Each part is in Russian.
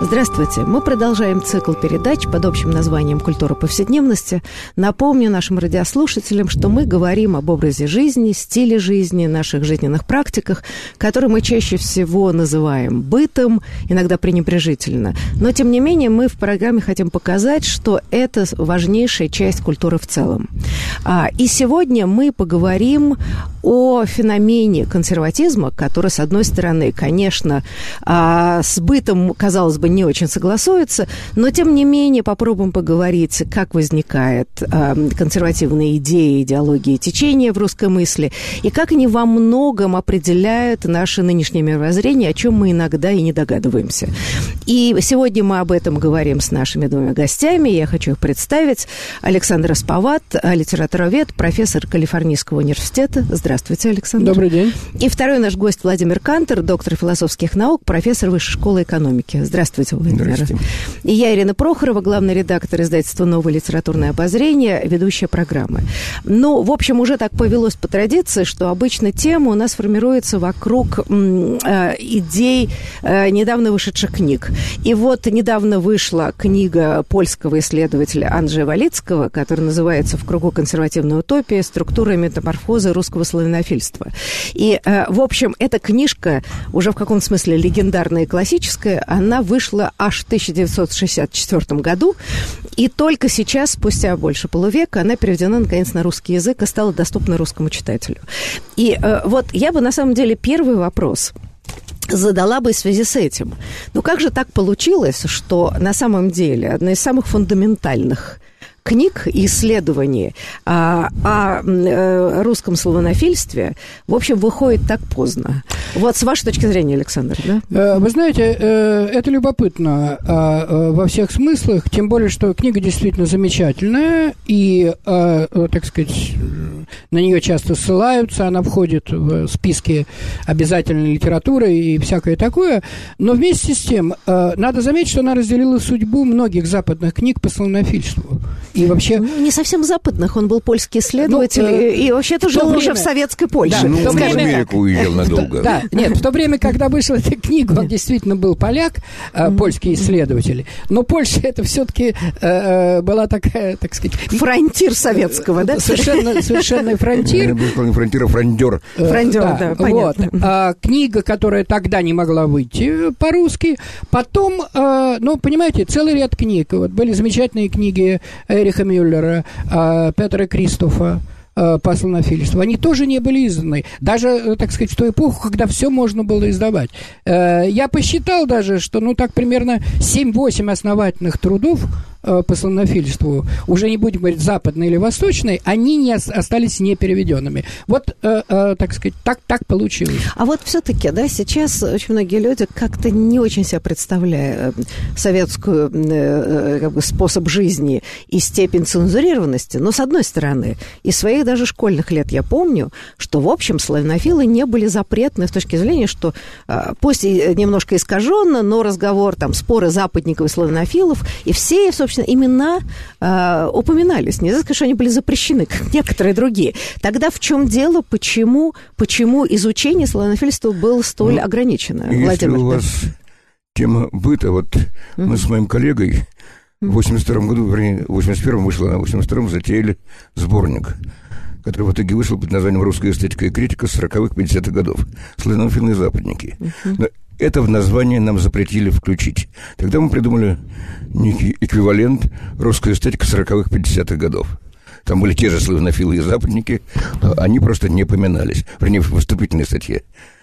Здравствуйте. Мы продолжаем цикл передач под общим названием «Культура повседневности». Напомню нашим радиослушателям, что мы говорим об образе жизни, стиле жизни, наших жизненных практиках, которые мы чаще всего называем бытом, иногда пренебрежительно. Но, тем не менее, мы в программе хотим показать, что это важнейшая часть культуры в целом. А, и сегодня мы поговорим о феномене консерватизма, который, с одной стороны, конечно, а, с бытом, казалось бы, не очень согласуется, но, тем не менее, попробуем поговорить, как возникает а, консервативные идеи, идеологии, течения в русской мысли, и как они во многом определяют наше нынешнее мировоззрение, о чем мы иногда и не догадываемся. И сегодня мы об этом говорим с нашими двумя гостями. Я хочу их представить. Александр Расповат, литературовед, профессор Калифорнийского университета. Здравствуйте. Здравствуйте, Александр. Добрый день. И второй наш гость Владимир Кантер, доктор философских наук, профессор Высшей школы экономики. Здравствуйте, Владимир. Здравствуйте. И я, Ирина Прохорова, главный редактор издательства «Новое литературное обозрение», ведущая программы. Ну, в общем, уже так повелось по традиции, что обычно тема у нас формируется вокруг э, идей э, недавно вышедших книг. И вот недавно вышла книга польского исследователя Анджея Валицкого, которая называется «В кругу консервативной утопии. Структура и метаморфозы русского славянства славянофильства. И, э, в общем, эта книжка, уже в каком-то смысле легендарная и классическая, она вышла аж в 1964 году, и только сейчас, спустя больше полувека, она переведена, наконец, на русский язык и стала доступна русскому читателю. И э, вот я бы, на самом деле, первый вопрос задала бы в связи с этим. Ну как же так получилось, что на самом деле одна из самых фундаментальных книг и исследований о, о э, русском славянофильстве, в общем, выходит так поздно. Вот с вашей точки зрения, Александр, да? Э, вы знаете, э, это любопытно во всех смыслах, тем более, что книга действительно замечательная, и, так сказать, на нее часто ссылаются, она входит в списки обязательной литературы и всякое такое, но вместе с тем, надо заметить, что она разделила судьбу многих западных книг по славянофильству. И вообще... Ну, не совсем западных, он был польский исследователь, ну, э, и вообще-то жил время... уже в советской Польше. Да, ну, в, в Америку уезжал надолго. Да, нет, в то время, когда вышла эта книга, он действительно был поляк, э, польский исследователь, но Польша это все-таки э, э, была такая, так сказать... Фронтир советского, да? Совершенно, совершенно фронтир. Не фронтир, а фрондер. Фрондер, да, да понятно. Вот. А, книга, которая тогда не могла выйти по-русски, потом, ну, понимаете, целый ряд книг. Вот были замечательные книги Эриха Мюллера, а, Петра Кристофа, а, по слонофильству, они тоже не были изданы. Даже, э, так сказать, в ту эпоху, когда все можно было издавать. Э, я посчитал даже, что, ну, так примерно 7-8 основательных трудов по славянофильству, уже не будем говорить западной или восточной, они не остались непереведенными. Вот, э, э, так сказать, так, так получилось. А вот все-таки, да, сейчас очень многие люди как-то не очень себя представляя советскую как бы, способ жизни и степень цензурированности, но, с одной стороны, из своих даже школьных лет я помню, что, в общем, славянофилы не были запретны с точки зрения, что пусть немножко искаженно, но разговор, там, споры западников и славянофилов, и все, собственно, собственно, имена э, упоминались. Нельзя сказать, что они были запрещены, как некоторые другие. Тогда в чем дело, почему, почему изучение славянофильства было столь ну, ограничено? Если Владимир, у вас да? тема быта, вот mm-hmm. мы с моим коллегой в 82 году, вернее, в 81-м вышло, а в 82-м затеяли сборник который в итоге вышел под названием «Русская эстетика и критика 40-х, 50-х годов». Славянофильные западники. Uh-huh это в название нам запретили включить. Тогда мы придумали некий эквивалент русской эстетики 40-х, 50-х годов. Там были те же славянофилы и западники, но они просто не поминались. Вернее, в выступительной статье.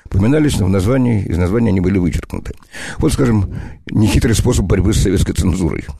Поминались, но в названии, из названия они были вычеркнуты. Вот, скажем, нехитрый способ борьбы с советской цензурой –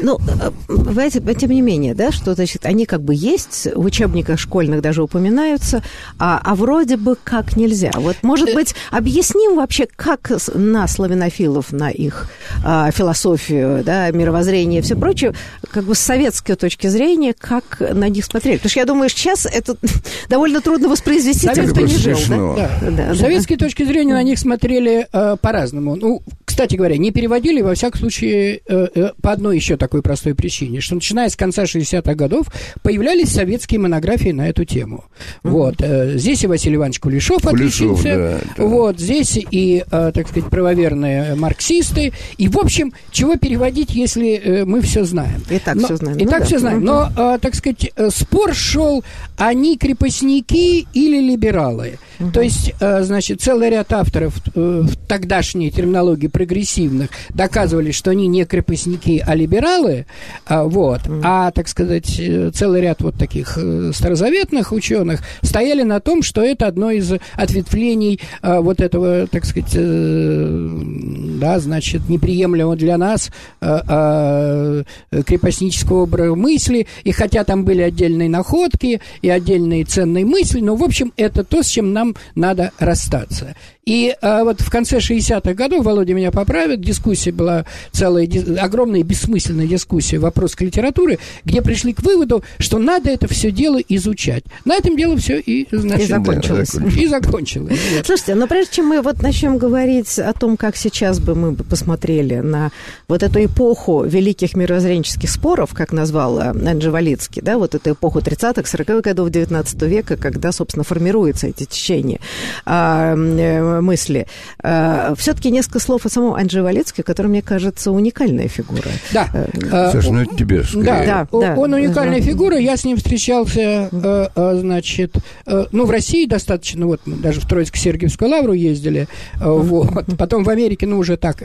Ну, понимаете, тем не менее, да, что, значит, они как бы есть, в учебниках школьных даже упоминаются, а, а вроде бы как нельзя. Вот, может быть, объясним вообще, как на славянофилов, на их а, философию, да, мировоззрение и все прочее, как бы с советской точки зрения, как на них смотрели. Потому что я думаю, сейчас это довольно трудно воспроизвести тем, кто не жил. Да? Да, да, с советской да. точки зрения на них смотрели э, по-разному. Ну, кстати говоря, не переводили, во всяком случае, э, э, по одной еще такой простой причине, что начиная с конца 60-х годов появлялись советские монографии на эту тему. Mm-hmm. Вот. Э, здесь и Василий Иванович Кулешов, Кулешов отличился. Да, да. Вот. Здесь и, э, так сказать, правоверные марксисты. И, в общем, чего переводить, если э, мы все знаем? И так все знаем. И ну, так да. все знаем. Но, э, так сказать, спор шел, они крепостники или либералы. Угу. То есть, э, значит, целый ряд авторов э, в тогдашней терминологии прогрессивных доказывали, что они не крепостники, а либералы, а, вот, угу. а, так сказать, э, целый ряд вот таких старозаветных ученых стояли на том, что это одно из ответвлений вот этого, так сказать, да, значит, неприемлемого для нас крепостнического образа мысли, и хотя там были отдельные находки и отдельные ценные мысли, но, в общем, это то, с чем нам надо расстаться. И а, вот в конце 60-х годов, Володя меня поправит, дискуссия была целая, огромная бессмысленная дискуссия, вопрос к литературе, где пришли к выводу, что надо это все дело изучать. На этом дело все и, значит, и закончилось. И закончилось. Слушайте, но прежде чем мы вот начнем говорить о том, как сейчас бы мы посмотрели на вот эту эпоху великих мировоззренческих споров, как назвал Анджи Валицкий, да, вот эту эпоху 30-х, 40-х годов 19 века, когда, собственно, формируются эти течения а, э, мысли. Э, Все-таки несколько слов о самом Анджи Валецке, который, мне кажется, уникальная фигура. Да. Э, э, Саша, ну это тебе скорее. Да, да, Он уникальная фигура, я с ним встречался, значит, ну, в России достаточно, вот мы даже в Троицко-Сергиевскую лавру ездили, вот, потом в Америке, ну, уже так,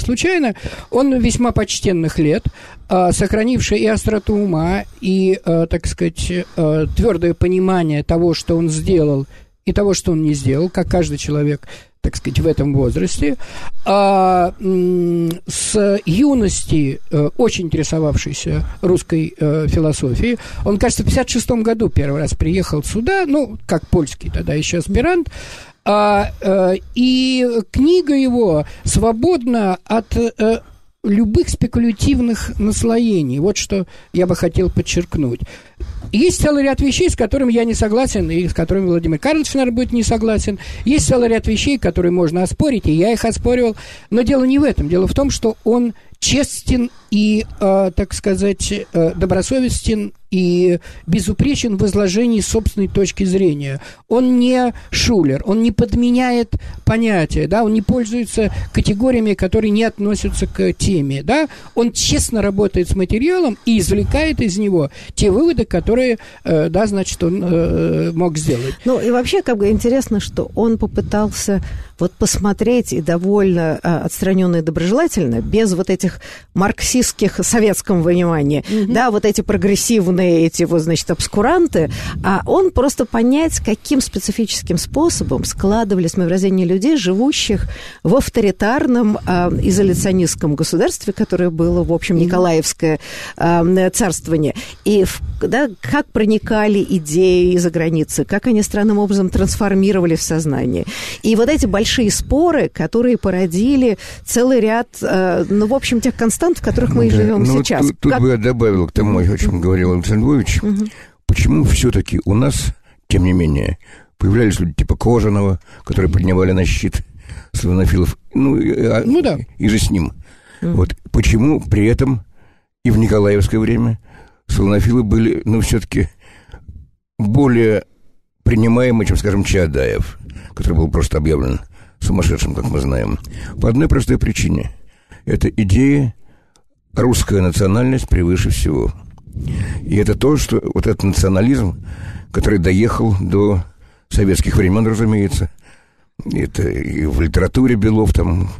случайно. Он весьма почтенных лет, сохранивший и остроту ума, и, так сказать, твердое понимание того, что он сделал, и того, что он не сделал, как каждый человек, так сказать, в этом возрасте, а, с юности а, очень интересовавшийся русской а, философией. Он, кажется, в 56 году первый раз приехал сюда, ну, как польский тогда еще аспирант, а, а, и книга его свободна от любых спекулятивных наслоений. Вот что я бы хотел подчеркнуть. Есть целый ряд вещей, с которыми я не согласен, и с которыми Владимир Карлович, наверное, будет не согласен. Есть целый ряд вещей, которые можно оспорить, и я их оспоривал. Но дело не в этом. Дело в том, что он честен и, э, так сказать, э, добросовестен и безупречен в изложении собственной точки зрения. Он не шулер, он не подменяет понятия, да, он не пользуется категориями, которые не относятся к теме, да, он честно работает с материалом и извлекает из него те выводы, которые, э, да, значит, он э, мог сделать. Ну, и вообще, как бы интересно, что он попытался вот посмотреть и довольно э, отстраненно и доброжелательно, без вот этих марксистских советском понимании, mm-hmm. да, вот эти прогрессивные, эти вот, значит, обскуранты, а он просто понять, каким специфическим способом складывались мировоззрение людей, живущих в авторитарном э, изоляционистском государстве, которое было, в общем, Николаевское э, царствование. И да, как проникали идеи из-за границы, как они странным образом трансформировали в сознание. И вот эти большие споры, которые породили целый ряд, э, ну, в общем, тех констант, в которых мы да, живем ну, сейчас. Тут, тут как... бы я добавил к тому, о чем говорил Александр Львович, угу. почему все-таки у нас, тем не менее, появлялись люди типа Кожаного, которые поднимали на щит славянофилов, ну, а, ну да. и же с ним. Угу. Вот почему при этом и в Николаевское время славянофилы были, ну, все-таки более принимаемы, чем, скажем, Чаадаев, который был просто объявлен сумасшедшим, как мы знаем. По одной простой причине. Это идея русская национальность превыше всего. И это то, что вот этот национализм, который доехал до советских времен, разумеется, это и в литературе Белов там,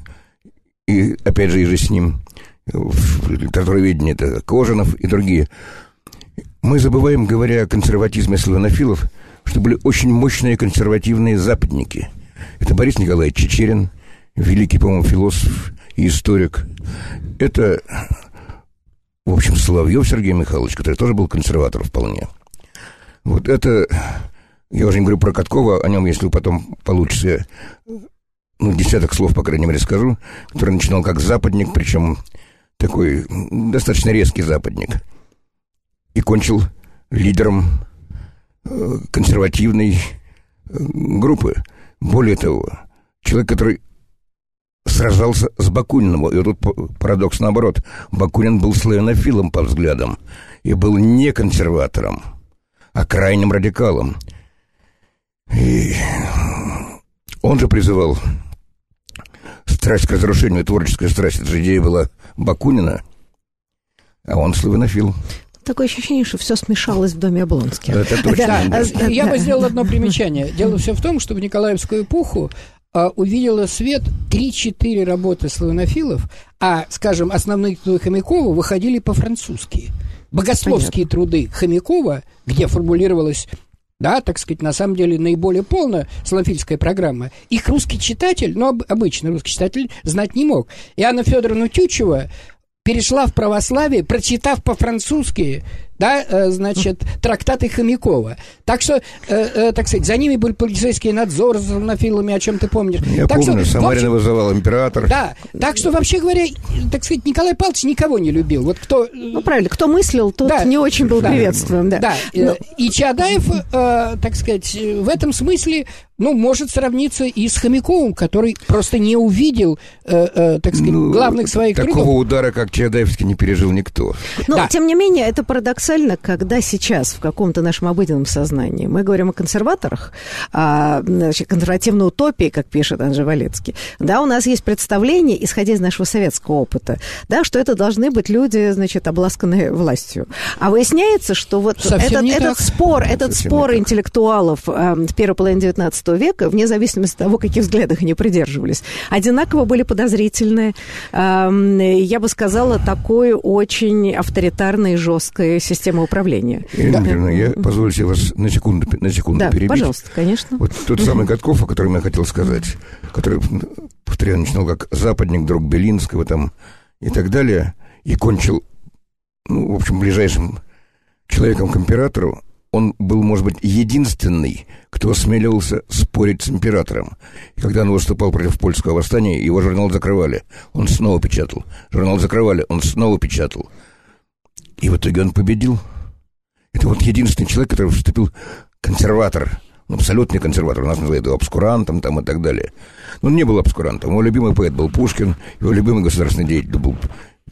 и опять же, и же с ним, в литературоведении это Кожанов и другие. Мы забываем, говоря о консерватизме славянофилов, что были очень мощные консервативные западники. Это Борис Николаевич Чечерин, великий, по-моему, философ и историк. Это общем, Соловьев Сергей Михайлович, который тоже был консерватор вполне. Вот это, я уже не говорю про Каткова, о нем, если потом получится, ну, десяток слов, по крайней мере, скажу, который начинал как западник, причем такой достаточно резкий западник, и кончил лидером э, консервативной э, группы. Более того, человек, который сражался с Бакуниным. И тут парадокс наоборот. Бакунин был славянофилом по взглядам и был не консерватором, а крайним радикалом. И он же призывал страсть к разрушению, творческая страсть. Эта же идея была Бакунина, а он славянофил. Такое ощущение, что все смешалось в доме Облонских. Это точно. Да. Я бы сделал одно примечание. Дело все в том, что в Николаевскую эпоху а, увидела свет 3-4 работы славянофилов, а, скажем, основные труды Хомякова выходили по-французски. Богословские Понятно. труды Хомякова, где формулировалась да, так сказать, на самом деле наиболее полная славянфильская программа. Их русский читатель, ну, обычный русский читатель, знать не мог. И Анна Федоровна Тютчева перешла в православие, прочитав по-французски да, э, значит, трактаты Хомякова. Так что, э, э, так сказать, за ними был полицейский надзор за нафилами, о чем ты помнишь. Я так помню, что, Самарина общем, вызывал император. Да, так что, вообще говоря, так сказать, Николай Павлович никого не любил. Вот кто... Ну, правильно, кто мыслил, тот да, не очень был да, приветствуем, да. Да, Но... и Чадаев, так сказать, в этом смысле ну, может сравниться и с Хомяковым, который просто не увидел, э, э, так сказать, ну, главных своих такого трудов. удара, как Чадаевский, не пережил никто. Но, да. тем не менее, это парадоксально, когда сейчас в каком-то нашем обыденном сознании мы говорим о консерваторах, о значит, консервативной утопии, как пишет Анжей Валецкий, да, у нас есть представление, исходя из нашего советского опыта, да, что это должны быть люди, значит, обласканные властью. А выясняется, что вот этот, этот спор, этот спор интеллектуалов э, первой половине 19 века, вне зависимости от того, каких взглядах они придерживались, одинаково были подозрительные. Я бы сказала, такой очень авторитарной и жесткой системы управления. Ирина да. я позволю себе вас на секунду, на секунду да, перебить. пожалуйста, конечно. Вот тот самый Катков, о котором я хотел сказать, который, повторяю, начинал как западник, друг Белинского там и так далее, и кончил, ну, в общем, ближайшим человеком к императору, он был, может быть, единственный, кто осмеливался спорить с императором. И когда он выступал против польского восстания, его журнал закрывали. Он снова печатал. Журнал закрывали, он снова печатал. И в итоге он победил. Это вот единственный человек, который вступил консерватор, ну, абсолютный консерватор, у нас называют его обскурантом там и так далее. Но он не был обскурантом, его любимый поэт был Пушкин, его любимый государственный деятель был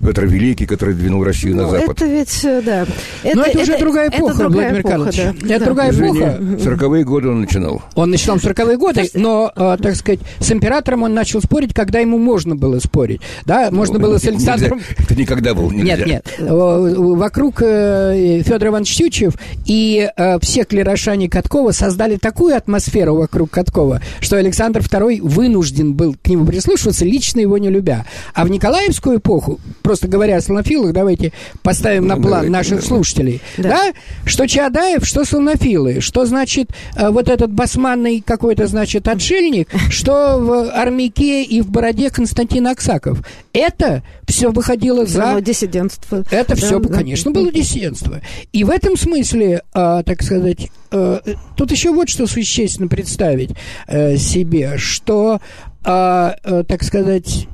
Петр Великий, который двинул Россию ну, на запад. Это ведь, э, да. Это, Но это, это уже другая эпоха, это другая Владимир эпоха, Карлович. Да. Это да. другая эпоха. В сороковые годы он начинал. Он начинал в сороковые годы, но, э, так сказать, с императором он начал спорить, когда ему можно было спорить. Да, можно ну, было с Александром... Нельзя. Это никогда был нельзя. Нет, нет. Вокруг Федора Ивановича Тютчев и э, все клерошане Каткова создали такую атмосферу вокруг Каткова, что Александр II вынужден был к нему прислушиваться, лично его не любя. А в Николаевскую эпоху просто говоря о слонофилах, давайте поставим на ну, план давайте, наших да. слушателей, да. да, что Чаадаев, что слонофилы, что значит э, вот этот басманный какой-то, значит, отшельник, что в Армяке и в Бороде Константин Аксаков. Это все выходило за... диссидентство. Это да, все, да. конечно, было диссидентство. И в этом смысле, э, так сказать, э, тут еще вот что существенно представить э, себе, что, э, э, так сказать,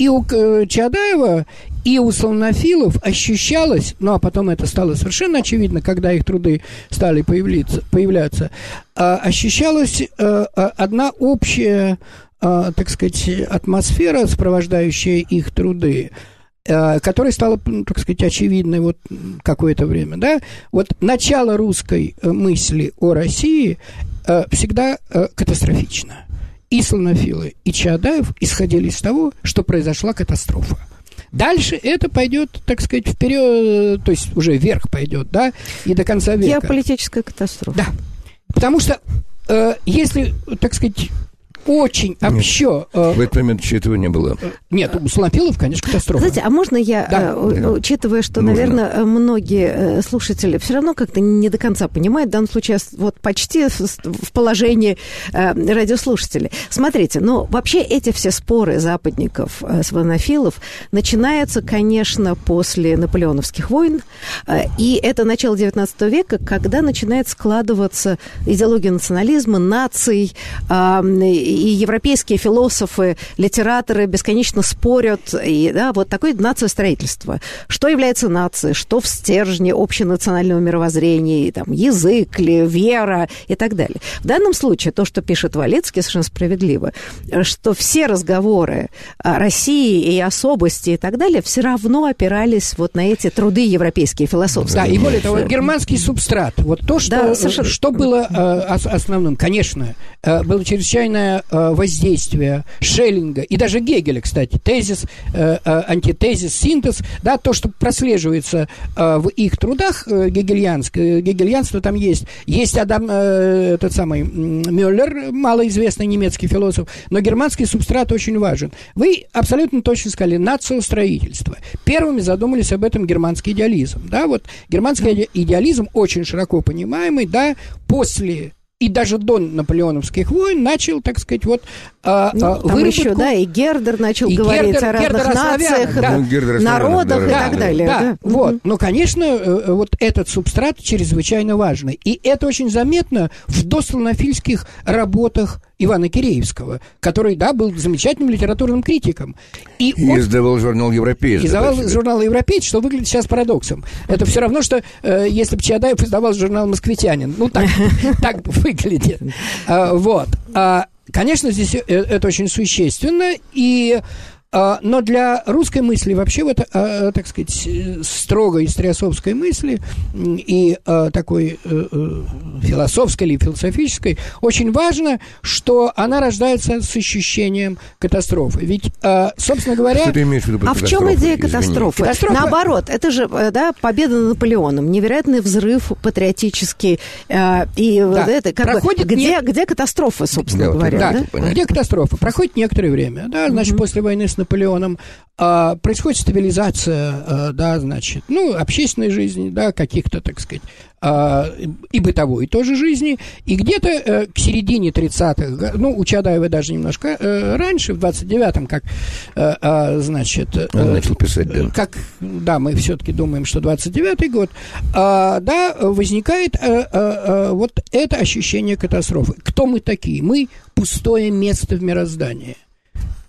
и у э, Чадаева, и у слонофилов ощущалось, ну а потом это стало совершенно очевидно, когда их труды стали появляться, появляться а, ощущалась а, одна общая, а, так сказать, атмосфера, сопровождающая их труды которая стала, так сказать, очевидной вот какое-то время, да, вот начало русской мысли о России всегда катастрофично и слонофилы, и Чаадаев исходили из того, что произошла катастрофа. Дальше это пойдет, так сказать, вперед, то есть уже вверх пойдет, да, и до конца века. Геополитическая катастрофа. Да. Потому что э, если, так сказать, очень общо... Э, в этот момент этого не было. Нет, у слонофилов, конечно, катастрофа. Знаете, а можно я, да. э, учитывая, что, Нужно. наверное, многие э, слушатели все равно как-то не до конца понимают, в данном случае вот почти в положении радиослушателей. Смотрите, ну, вообще эти все споры западников, славянофилов, начинаются, конечно, после наполеоновских войн, и это начало XIX века, когда начинает складываться идеология национализма, наций, и европейские философы, литераторы бесконечно спорят, и, да, вот такое нациостроительство. Что является нацией, что в стержне общенационального мировоззрения, и, там, язык ли, вера и так далее. В данном случае то, что пишет Валецкий, совершенно справедливо, что все разговоры о России и особости и так далее все равно опирались вот на эти труды европейские, философские. Да, и более того, германский субстрат, вот то, что, да, совершенно... что было э, основным, конечно, э, было чрезвычайное э, воздействие Шеллинга и даже Гегеля, кстати, тезис, э, э, антитезис, синтез, да, то, что прослеживается в их трудах гегельянское, гегельянство там есть. Есть Адам, э, тот самый Мюллер, малоизвестный немецкий философ, но германский субстрат очень важен. Вы абсолютно точно сказали, нациостроительство. Первыми задумались об этом германский идеализм. Да, вот германский идеализм очень широко понимаемый, да, после и даже до наполеоновских войн начал, так сказать, вот а, ну, там выработку... еще, да, и Гердер начал и говорить Гердер, о разных Гердер нациях, да. Ну, Гердер народах да, и так далее. Да, да. Вот. Но, конечно, э, э, вот этот субстрат чрезвычайно важный. И это очень заметно в дослонофильских работах Ивана Киреевского, который, да, был замечательным литературным критиком. И, и он... издавал журнал «Европеец». Издавал журнал «Европеец», что выглядит сейчас парадоксом. Это все равно, что э, если бы Чадаев издавал журнал «Москвитянин». Ну, так, так выглядит. А, вот. А, конечно, здесь э, это очень существенно, и но для русской мысли вообще вот, а, так сказать, строгой историосовской мысли и а, такой э, э, философской или философической очень важно, что она рождается с ощущением катастрофы. Ведь, собственно говоря... Что ты имеешь в виду а в чем идея катастрофы? Катастрофа... Наоборот, это же да, победа над Наполеоном, невероятный взрыв патриотический. И да. это, как Проходит бы, где, не... где катастрофа, собственно да, говоря? Да, да? где катастрофа? Проходит некоторое время. Да, значит, угу. после войны с Наполеоном, а, происходит стабилизация, а, да, значит, ну, общественной жизни, да, каких-то, так сказать, а, и бытовой тоже жизни, и где-то а, к середине 30-х, ну, у Чадаева даже немножко а, раньше, в 29-м, как, а, а, значит... Он начал писать, да. Как, да, мы все-таки думаем, что 29-й год, а, да, возникает а, а, а, вот это ощущение катастрофы. Кто мы такие? Мы пустое место в мироздании.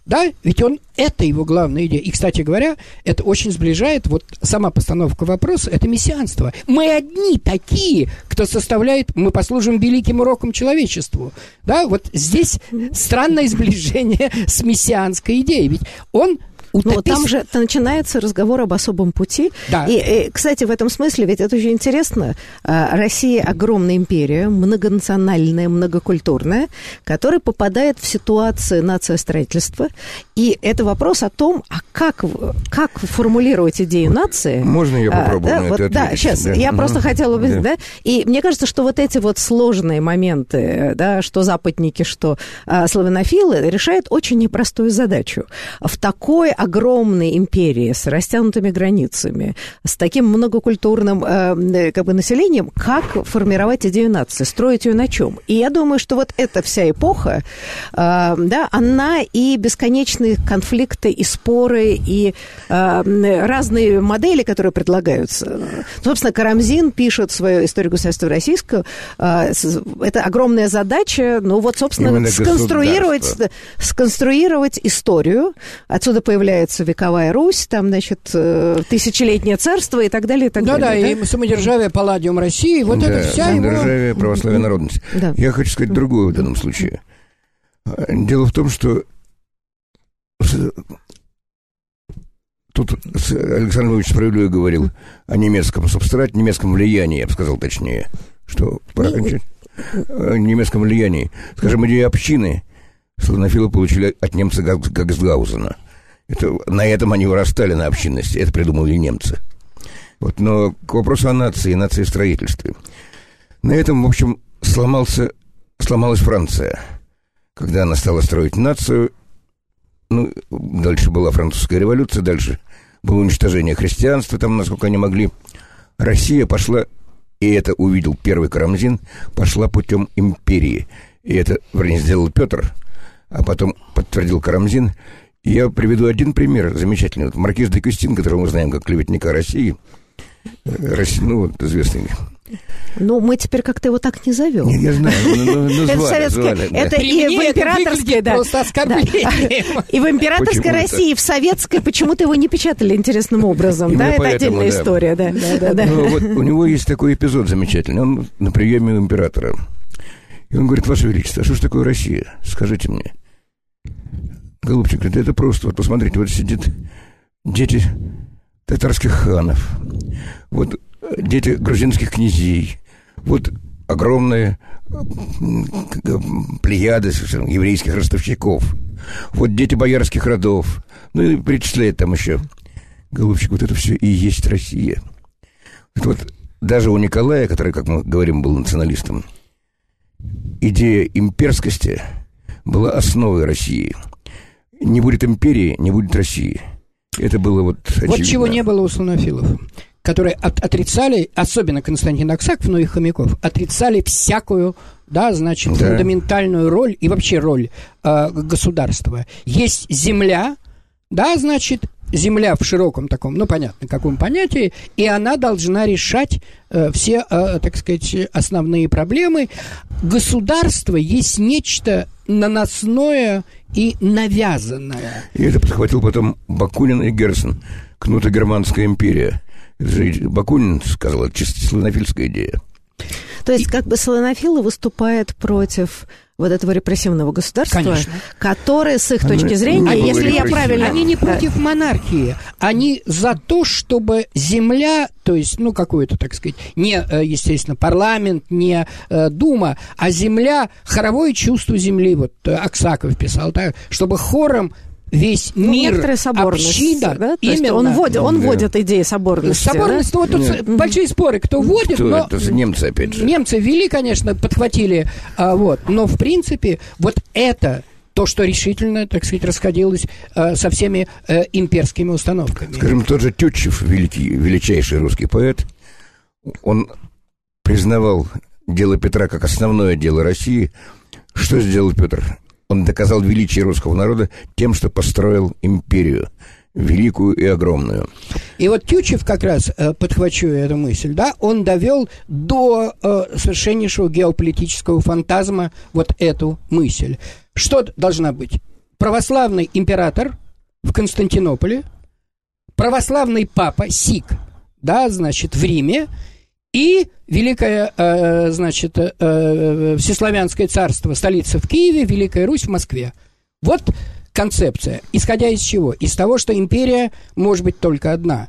Да, ведь он, это его главная идея. И, кстати говоря, это очень сближает, вот сама постановка вопроса, это мессианство. Мы одни такие, кто составляет, мы послужим великим уроком человечеству. Да, вот здесь странное сближение с мессианской идеей. Ведь он Ну, там же начинается разговор об особом пути. Да. И, и, кстати, в этом смысле, ведь это очень интересно. А, Россия огромная империя, многонациональная, многокультурная, которая попадает в ситуацию нациостроительства. И это вопрос о том, а как, как формулировать идею нации. Можно я а, попробую а, да, на вот, это Да, сейчас. Да. Я просто хотела бы... Да. да. И мне кажется, что вот эти вот сложные моменты, да, что западники, что а, славянофилы, решают очень непростую задачу. В такой огромной империи с растянутыми границами, с таким многокультурным э, как бы населением, как формировать идею нации, строить ее на чем? И я думаю, что вот эта вся эпоха, э, да, она и бесконечные конфликты, и споры, и э, разные модели, которые предлагаются. Собственно, Карамзин пишет свою историю государства российского. Э, это огромная задача, ну вот, собственно, Именно сконструировать, сконструировать историю. Отсюда появляется появляется вековая Русь, там, значит, э, тысячелетнее царство и так далее, и так да, далее. Да, да, и самодержавие Палладиум России, вот да, это вся самодержавие, его... православие, народность. Да. Я хочу сказать другое в данном случае. Дело в том, что Тут Александр Ильич справедливо говорил о немецком субстрате, немецком влиянии, я бы сказал точнее, что пора ну, кончать. О немецком влиянии. Скажем, идеи общины славянофилы получили от немца Гагсгаузена. Это, на этом они вырастали на общинности. Это придумали немцы. Вот, но к вопросу о нации, нации строительстве. На этом, в общем, сломался, сломалась Франция. когда она стала строить нацию, ну, дальше была французская революция, дальше было уничтожение христианства, там, насколько они могли. Россия пошла, и это увидел первый Карамзин, пошла путем империи. И это, вернее, сделал Петр, а потом подтвердил Карамзин. Я приведу один пример замечательный. Вот Маркиз де Кюстин, которого мы знаем как клеветника России, э, Россия, ну, вот известный ну, мы теперь как-то его так не зовем. Нет, я знаю, ну, ну, ну, это да. это и в императорской, да, просто оскорблением. да. И в императорской. России, и в советской почему-то его не печатали интересным образом, да, это поэтому, отдельная да. история, да, да, да. Ну, вот у него есть такой эпизод замечательный. Он на приеме у императора. И он говорит, Ваше Величество, а что ж такое Россия? Скажите мне. Голубчик, говорит, это просто. Вот посмотрите, вот сидят дети татарских ханов, вот дети грузинских князей, вот огромные плеяды еврейских ростовщиков, вот дети боярских родов, ну и перечисляет там еще. Голубчик, вот это все и есть Россия. Это вот даже у Николая, который, как мы говорим, был националистом, идея имперскости была основой России. Не будет империи, не будет России. Это было вот очевидно. Вот чего не было у слонофилов, которые от- отрицали, особенно Константин Аксаков, но и Хомяков, отрицали всякую, да, значит, Да. фундаментальную роль и вообще роль э, государства. Есть земля, да, значит, земля в широком таком, ну, понятно, каком понятии, и она должна решать э, все, э, так сказать, основные проблемы. Государство есть нечто наносное и навязанное. И это подхватил потом Бакунин и Герцен. Кнуто-германская империя. Это же Бакунин сказал, это чисто славянофильская идея. То есть как бы славянофилы выступают против вот этого репрессивного государства, Конечно. которое с их точки зрения, было если я правильно... Они не Да. против монархии, они за то, чтобы земля, то есть, ну, какой-то, так сказать, не, э, естественно, парламент, не э, дума, а земля, хоровое чувство земли, вот э, Аксаков писал, так, чтобы хором весь Ну, мир, община, да? Именно. он вводит, он Да. вводит идеи соборности, да? Соборность, ну, вот тут большие споры, кто вводит, Кто но... это? Немцы, опять же. Немцы ввели, конечно, подхватили, а, вот, но в принципе вот это то, что решительно, так сказать, расходилось э, со всеми э, имперскими установками. Скажем, тот же Тютчев, великий, величайший русский поэт, он признавал дело Петра как основное дело России. Что сделал Петр? Он доказал величие русского народа тем, что построил империю, великую и огромную. И вот Тютчев как раз, э, подхвачу эту мысль, да, он довел до э, совершеннейшего геополитического фантазма вот эту мысль. Что должна быть? Православный император в Константинополе, православный папа Сик, да, значит, в Риме, и Великое, э, значит, э, э, Всеславянское царство, столица в Киеве, Великая Русь в Москве. Вот концепция. Исходя из чего? Из того, что империя может быть только одна.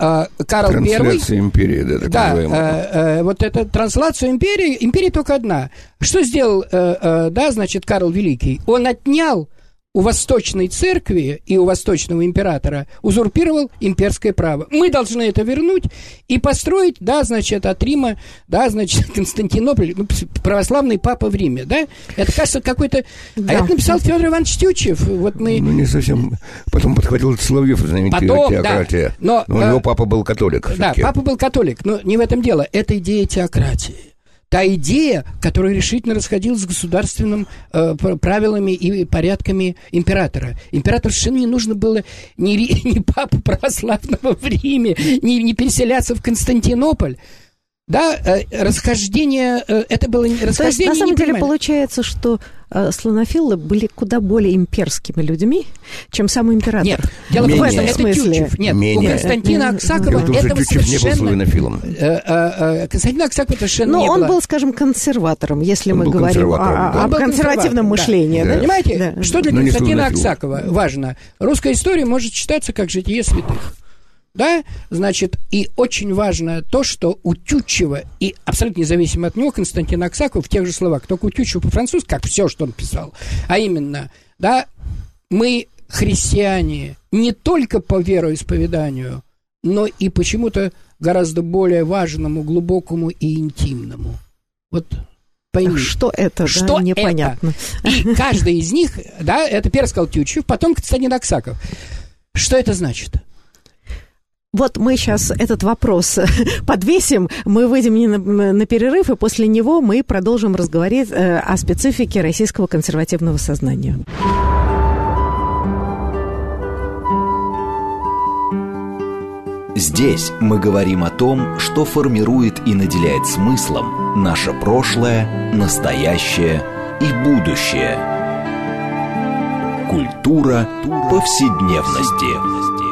А, Карл I... Трансляция империи, да, так Да, э, э, вот эта трансляция империи, империя только одна. Что сделал, э, э, да, значит, Карл Великий? Он отнял у Восточной Церкви и у Восточного Императора, узурпировал имперское право. Мы должны это вернуть и построить, да, значит, от Рима, да, значит, Константинополь, ну, православный папа в Риме, да? Это, кажется, какой-то... Да. А это написал Федор Иванович Тютчев. Вот мы... Ну, не совсем. Потом подхватил Соловьев, знаменитый Потом, да. теократия. Но, у э, него папа был католик. Да, папа был католик, но не в этом дело. Это идея теократии. Та идея, которая решительно расходилась с государственным э, правилами и порядками императора. Императору совершенно не нужно было ни, ни папу православного в Риме, ни, ни переселяться в Константинополь. Да, э, расхождение, э, это было не- То есть, расхождение на самом деле, непонимания. получается, что слонофилы были куда более имперскими людьми, чем сам император. Нет, дело в Менее. что это В смысле? Тютчев. Нет, Менее. у Константина Аксакова что этого Тютчев не был совершенно... славянофилом. Константин Аксаков совершенно Но не он было. был, скажем, консерватором, если Он мы говорим о- да. об консервативном консерватором, мышлении. да. да? Понимаете, Да. что для Но Константина. Аксакова важно? Русская история может читаться как житие святых. Да, значит, и очень важно то, что у Тютчева, и абсолютно независимо от него, Константин Аксаков в тех же словах, только у Тютчева по-французски, как все, что он писал, а именно, да, мы христиане не только по вероисповеданию, но и почему-то гораздо более важному, глубокому и интимному. Вот Пойми. Что это? Что да, непонятно. Это? И каждый из них, да, это первый сказал Тютчев, потом Константин Аксаков. Что это значит? Вот мы сейчас этот вопрос подвесим, мы выйдем на, на перерыв, и после него мы продолжим разговаривать э, о специфике российского консервативного сознания. Здесь мы говорим о том, что формирует и наделяет смыслом наше прошлое, настоящее и будущее. Культура повседневности.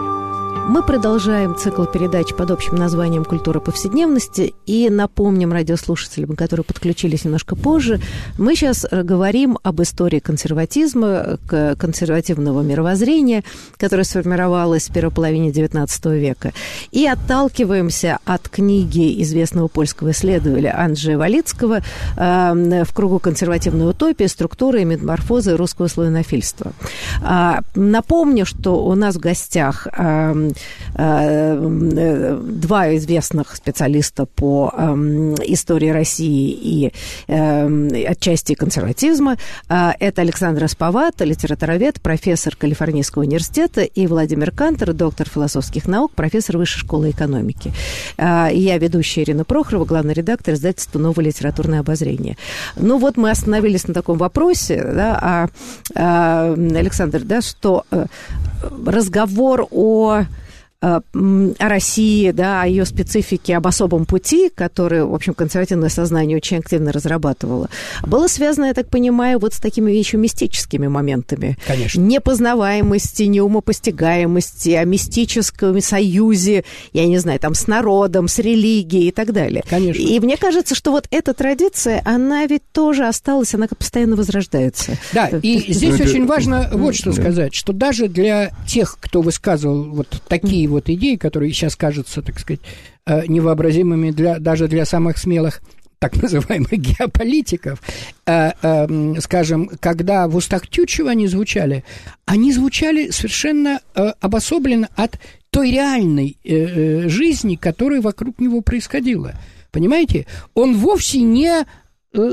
Мы продолжаем цикл передач под общим названием «Культура повседневности». И напомним радиослушателям, которые подключились немножко позже, мы сейчас говорим об истории консерватизма, консервативного мировоззрения, которое сформировалось в первой половине XIX века. И отталкиваемся от книги известного польского исследователя Анджея Валицкого э, «В кругу консервативной утопии. Структуры и метаморфозы русского славянофильства». Э, напомню, что у нас в гостях э, Э, два известных специалиста по эм, истории России и эм, отчасти консерватизма. Э, это Александр Асповат, литературовед, профессор Калифорнийского университета, и Владимир Кантер, доктор философских наук, профессор Высшей школы экономики. Э, я ведущая Ирина Прохорова, главный редактор издательства «Новое литературное обозрение». Ну вот мы остановились на таком вопросе, да, а, Александр, да, что разговор о Э, о России, да, о ее специфике, об особом пути, который, в общем, консервативное сознание очень активно разрабатывало, было связано, я так понимаю, вот с такими еще мистическими моментами. Конечно. Непознаваемости, неумопостигаемости, о мистическом союзе, я не знаю, там, с народом, с религией и так далее. Конечно. И мне кажется, что вот эта традиция, она ведь тоже осталась, она постоянно возрождается. Да, и здесь очень важно вот что сказать, что даже для тех, кто высказывал вот такие вот идеи, которые сейчас кажутся, так сказать, э, невообразимыми для, даже для самых смелых так называемых геополитиков, э, э, скажем, когда в устах Тютчева они звучали, они звучали совершенно э, обособленно от той реальной э, э жизни, которая вокруг него происходила. Понимаете? Он вовсе не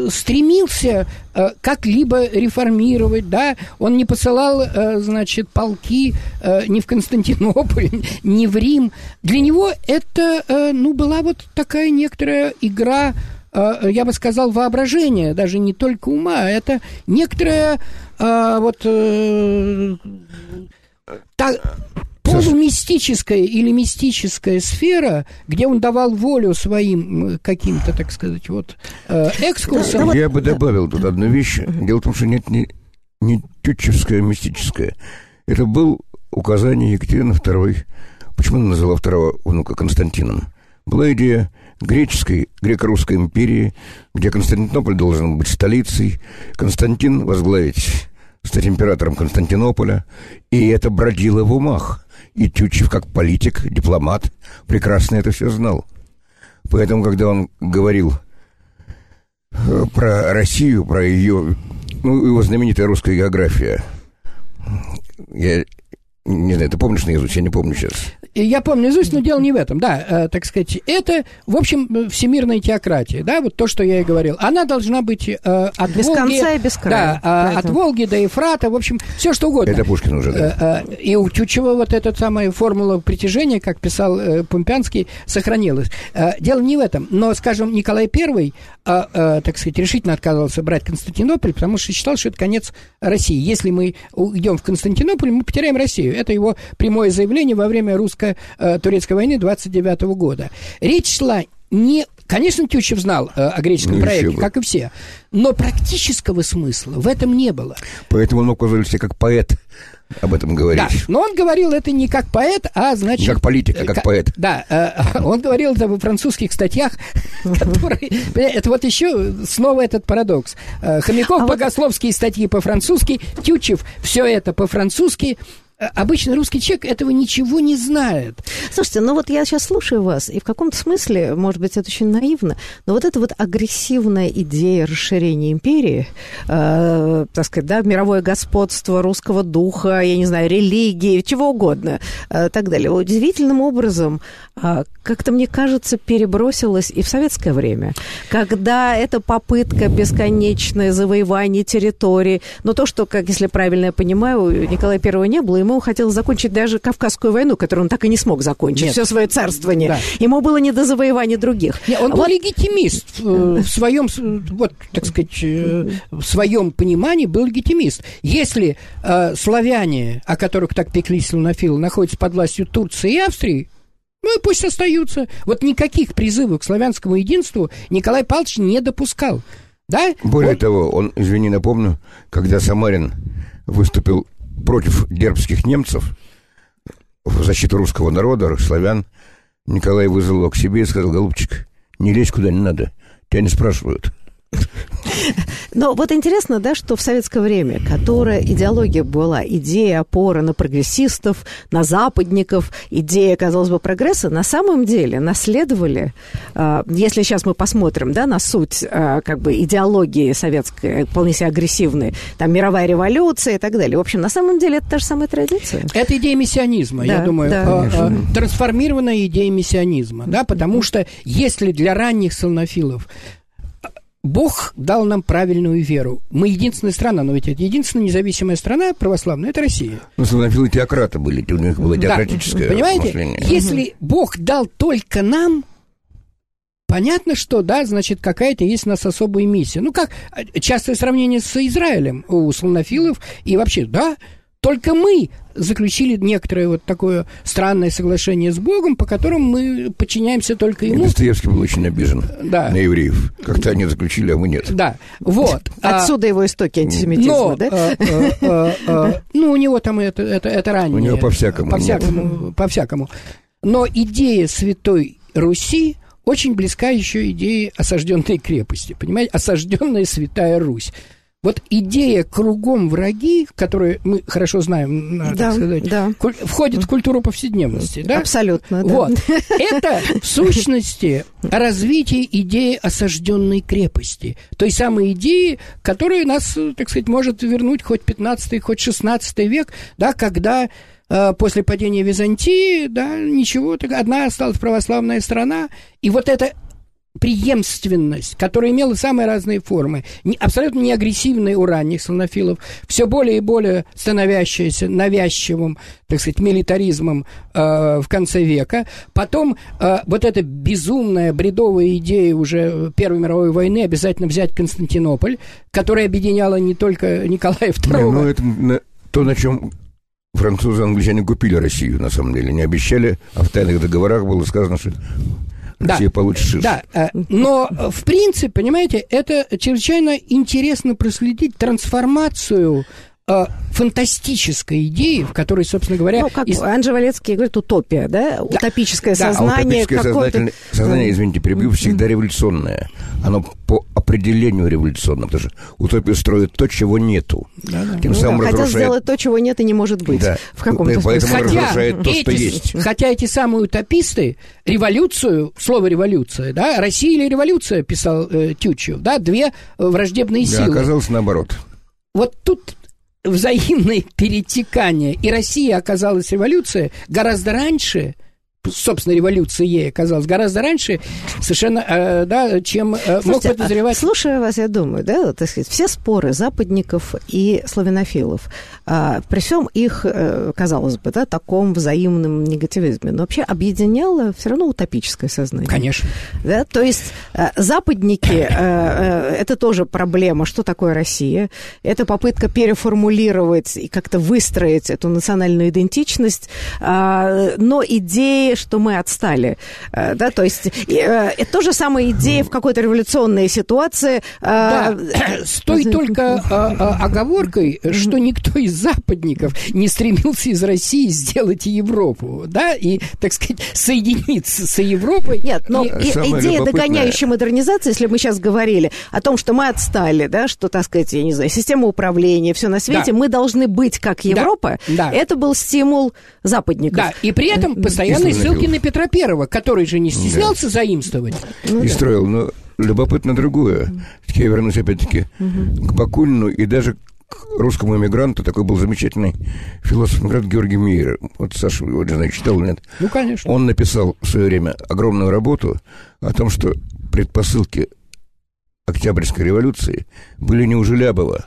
стремился э, как-либо реформировать, да, он не посылал, э, значит, полки ни в Константинополь, ни в Рим. Для него это, ну, была вот такая некоторая игра, я бы сказал, воображения, даже не только ума, а это некоторая вот та, полумистическая или мистическая сфера, где он давал волю своим каким-то, так сказать, вот э, экскурсам. Я бы добавил тут одну вещь. Дело в том, что нет не, не тютчевское, мистическое. Это был указание Екатерины II, почему она назвала второго внука Константином. Была идея греческой, греко-русской империи, где Константинополь должен быть столицей, Константин возглавить стать императором Константинополя, и это бродило в умах. И Тютчев, как политик, дипломат, прекрасно это все знал. Поэтому, когда он говорил э, про Россию, про ее, ну, его знаменитая русская география, я не знаю, ты помнишь наизусть? Я не помню сейчас. Я помню наизусть, но дело не в этом. Да, э, так сказать, это, в общем, всемирная теократия, да, вот то, что я и говорил. Она должна быть э, от без Волги... конца и без края. Да, э, от Волги до Ефрата, в общем, все что угодно. Это Пушкин уже, да. Э, э, и у Тютчева вот эта самая формула притяжения, как писал э, Помпянский, сохранилась. Э, дело не в этом. Но, скажем, Николай I, э, э, так сказать, решительно отказывался брать Константинополь, потому что считал, что это конец России. Если мы идем в Константинополь, мы потеряем Россию. Это его прямое заявление во время русско-турецкой войны 29 года. Речь шла не Конечно, Тютчев знал э, о греческом ну, проекте, как и все, но практического смысла в этом не было. Поэтому он мог позволить себе как поэт об этом говорить. Да, но он говорил это не как поэт, а значит... как политик, а как, как поэт. Да, э, он говорил это во французских статьях, которые... Это вот еще снова этот парадокс. Э, Хомяков а богословские статьи по-французски, Тютчев все это по-французски, обычный русский человек этого ничего не знает. Слушайте, ну вот я сейчас слушаю вас, и в каком-то смысле, может быть, это очень наивно, но вот эта вот агрессивная идея расширения империи, э, так сказать, да, мировое господство русского духа, я не знаю, религии, чего угодно, э, так далее, удивительным образом э, как-то, мне кажется, перебросилась и в советское время, когда эта попытка бесконечное завоевание территории, но то, что, как если правильно я понимаю, Николая Первого не было, ему хотелось закончить даже Кавказскую войну, которую он так и не смог закончить, Нет. все свое царствование. Да. Ему было не до завоевания других. Нет, он вот... был легитимист э, в своем, вот, так сказать, э, в своем понимании был легитимист. Если э, славяне, о которых так пеклись слонофилы, находятся под властью Турции и Австрии, ну и пусть остаются. Вот никаких призывов к славянскому единству Николай Павлович не допускал. Да? Более вот. того, он, извини, напомню, когда Самарин выступил против дербских немцев в защиту русского народа, славян, Николай вызвал его к себе и сказал, голубчик, не лезь куда не надо, тебя не спрашивают. Но вот интересно, да, что в советское время, которая идеология была, идея опора на прогрессистов, на западников, идея, казалось бы, прогресса, на самом деле наследовали, а, если сейчас мы посмотрим, да, на суть а, как бы идеологии советской, вполне себе агрессивной, там мировая революция и так далее. В общем, на самом деле это та же самая традиция. Это идея мессианизма, да, я думаю, да. А, трансформированная идея мессианизма, да, потому что если для ранних слонофилов Бог дал нам правильную веру. Мы единственная страна, но ведь это единственная независимая страна православная, это Россия. Ну, славянофилы теократы были, у них было теократическое да. Понимаете, мышление. если Бог дал только нам, понятно, что, да, значит, какая-то есть у нас особая миссия. Ну, как частое сравнение с Израилем у славянофилов и вообще, да, только мы заключили некоторое вот такое странное соглашение с Богом, по которому мы подчиняемся только ему. И Достоевский был очень обижен да. на евреев. Как-то они заключили, а мы нет. Да, вот. Отсюда его истоки антисемитизма, Но, да? А, а, а, ну, у него там это, это, это ранее. У него по-всякому. По-всякому, по-всякому. Но идея Святой Руси очень близка еще идее осажденной крепости. Понимаете? Осажденная Святая Русь. Вот идея кругом враги, которую мы хорошо знаем, надо да, сказать, да. входит в культуру повседневности, да? Абсолютно, да. Вот. Это в сущности развитие идеи осажденной крепости. Той самой идеи, которая нас, так сказать, может вернуть хоть 15 хоть 16 век, да, когда э, после падения Византии, да, ничего, одна осталась православная страна, и вот это преемственность, которая имела самые разные формы, не, абсолютно не агрессивная у ранних слонофилов, все более и более становящаяся навязчивым, так сказать, милитаризмом э, в конце века. Потом э, вот эта безумная, бредовая идея уже Первой мировой войны обязательно взять Константинополь, которая объединяла не только Николая II. Не, ну, это то, на чем французы и англичане купили Россию, на самом деле. Не обещали, а в тайных договорах было сказано, что Да, получит шиш. Да, э, но в принципе, понимаете, это чрезвычайно интересно проследить трансформацию э, фантастической идеи, в которой, собственно говоря... Ну, как из... Анжи Валецкий говорит, утопия, да? да. Утопическое да. сознание. А утопическое сознание, сознание, извините, перебью, всегда революционное. Оно по определению революционно, потому что утопию строит то, чего нету. Да, да. Тем ну, самым да, разрушает... Хотят сделать то, чего нет и не может быть. Да. В каком-то смысле. Поэтому хотя разрушает то, эти, что есть. Хотя эти самые утописты революцию, слово революция, да, Россия или революция, писал э, Тютчев, да, две враждебные силы. Да, оказалось наоборот. Вот тут взаимное перетекание. И Россия оказалась революция гораздо раньше, собственно, революция ей оказалась гораздо раньше, совершенно, э, да, чем э, Слушайте, мог подозревать. А, слушая вас, я думаю, да, так сказать, все споры западников и славянофилов, а, при всем их, э, казалось бы, да, таком взаимном негативизме, но вообще объединяло все равно утопическое сознание. Конечно. Да, то есть э, западники, э, э, это тоже проблема, что такое Россия, это попытка переформулировать и как-то выстроить эту национальную идентичность, э, но идея идея, что мы отстали. Э, да, то есть э, это то же самая идея в какой-то революционной ситуации. Э, Да, с той только а, а, оговоркой, что никто из западников не стремился из России сделать Европу, да, и, так сказать, соединиться с Европой. Нет, но И- самое идея догоняющей модернизации, если мы сейчас говорили о том, что мы отстали, да, что, так сказать, я не знаю, система управления, все на свете, Да. мы должны быть как Европа, да. это был стимул западников. Да, и при этом Исследователь. Ссылки на Петра Первого, который же не стеснялся заимствовать. Ну и строил. Но любопытно другое. Я вернусь опять-таки к Бакунину и даже к русскому эмигранту. Такой был замечательный философ-эмигрант Георгий Мейер. Вот Саша его, не знаю, читал или нет. Ну, конечно. Он написал в свое время огромную работу о том, что предпосылки Октябрьской революции были не у Желябова,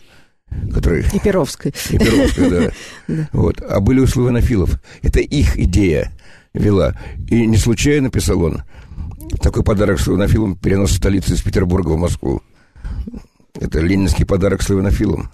который И Перовской. и Перовская, да. Вот. А были у славянофилов. Это их идея вела. И не случайно писал он такой подарок славянофилам перенос столицы из Петербурга в Москву. Это ленинский подарок славянофилам.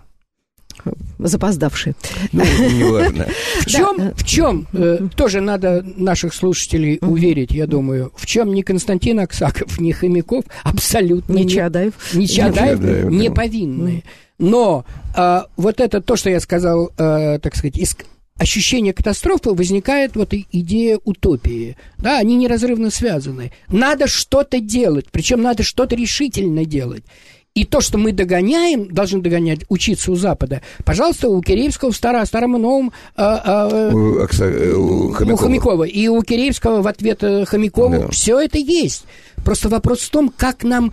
Запоздавший. Ну, неважно. В чем, в чем э, тоже надо наших слушателей уверить, я думаю, в чем ни Константин Аксаков, ни Хомяков абсолютно Не не- Чадаев. ни Чадаев не повинны. Но а, вот это то, что я сказал, а, так сказать, из ощущения катастрофы возникает вот идея утопии. Да, они неразрывно связаны. Надо что-то делать, причем надо что-то решительно делать. И то, что мы догоняем, должны догонять, учиться у Запада. Пожалуйста, у Киреевского в Старо, Старом и Новом а, а, У, Окса- э, у у Хомякова. Хомякова. И у Киреевского в ответ э, Хомякову Да. все это есть. Просто вопрос в том, как нам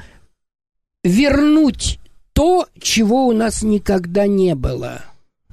вернуть то, чего у нас никогда не было.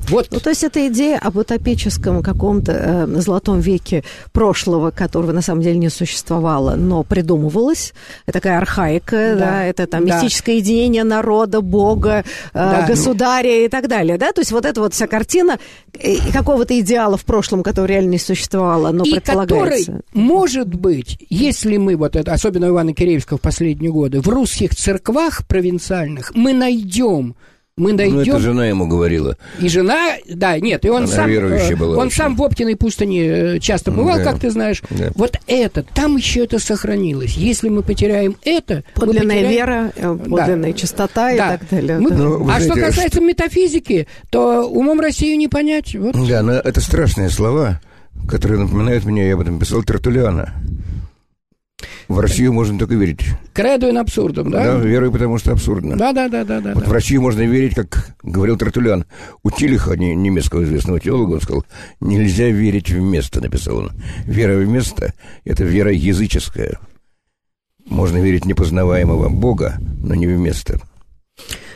Вот Ну, то есть это идея об утопическом каком-то э, золотом веке прошлого, которого на самом деле не существовало, но придумывалось. Это такая архаика, да, Да. это там Да. мистическое единение народа, бога, э, Да. государя и так далее, да? То есть вот эта вот вся картина э, какого-то идеала в прошлом, который реально не существовало, но и который, предполагается. может быть, если мы, вот это, особенно Ивана Киреевского в последние годы, в русских церквах провинциальных мы найдем мы Ну, найдем это жена ему говорила. И жена, да, нет, и он Она сам, верующая э, была он очень. сам в Оптиной пустыне э, часто бывал, Да. как ты знаешь. Да. Вот это, там еще это сохранилось. Если мы потеряем это, Подлинная потеряем- вера, э, подлинная чистота и Да. так далее. Мы- да. Ну, а что знаете, касается метафизики, то умом Россию не понять. Вот. Да, но это страшные слова, которые напоминают мне, я об этом писал, Тертулиана. В Россию можно только верить. Кредо ин абсурдом, Да, да? верой, потому что абсурдно. Да, да, да, да, да. Вот да. в Россию можно верить, как говорил Тертулян. У Тилиха, не- немецкого известного теолога, он сказал, нельзя верить в место, написал он. Вера в место – это вера языческая. Можно верить непознаваемого Бога, но не в место.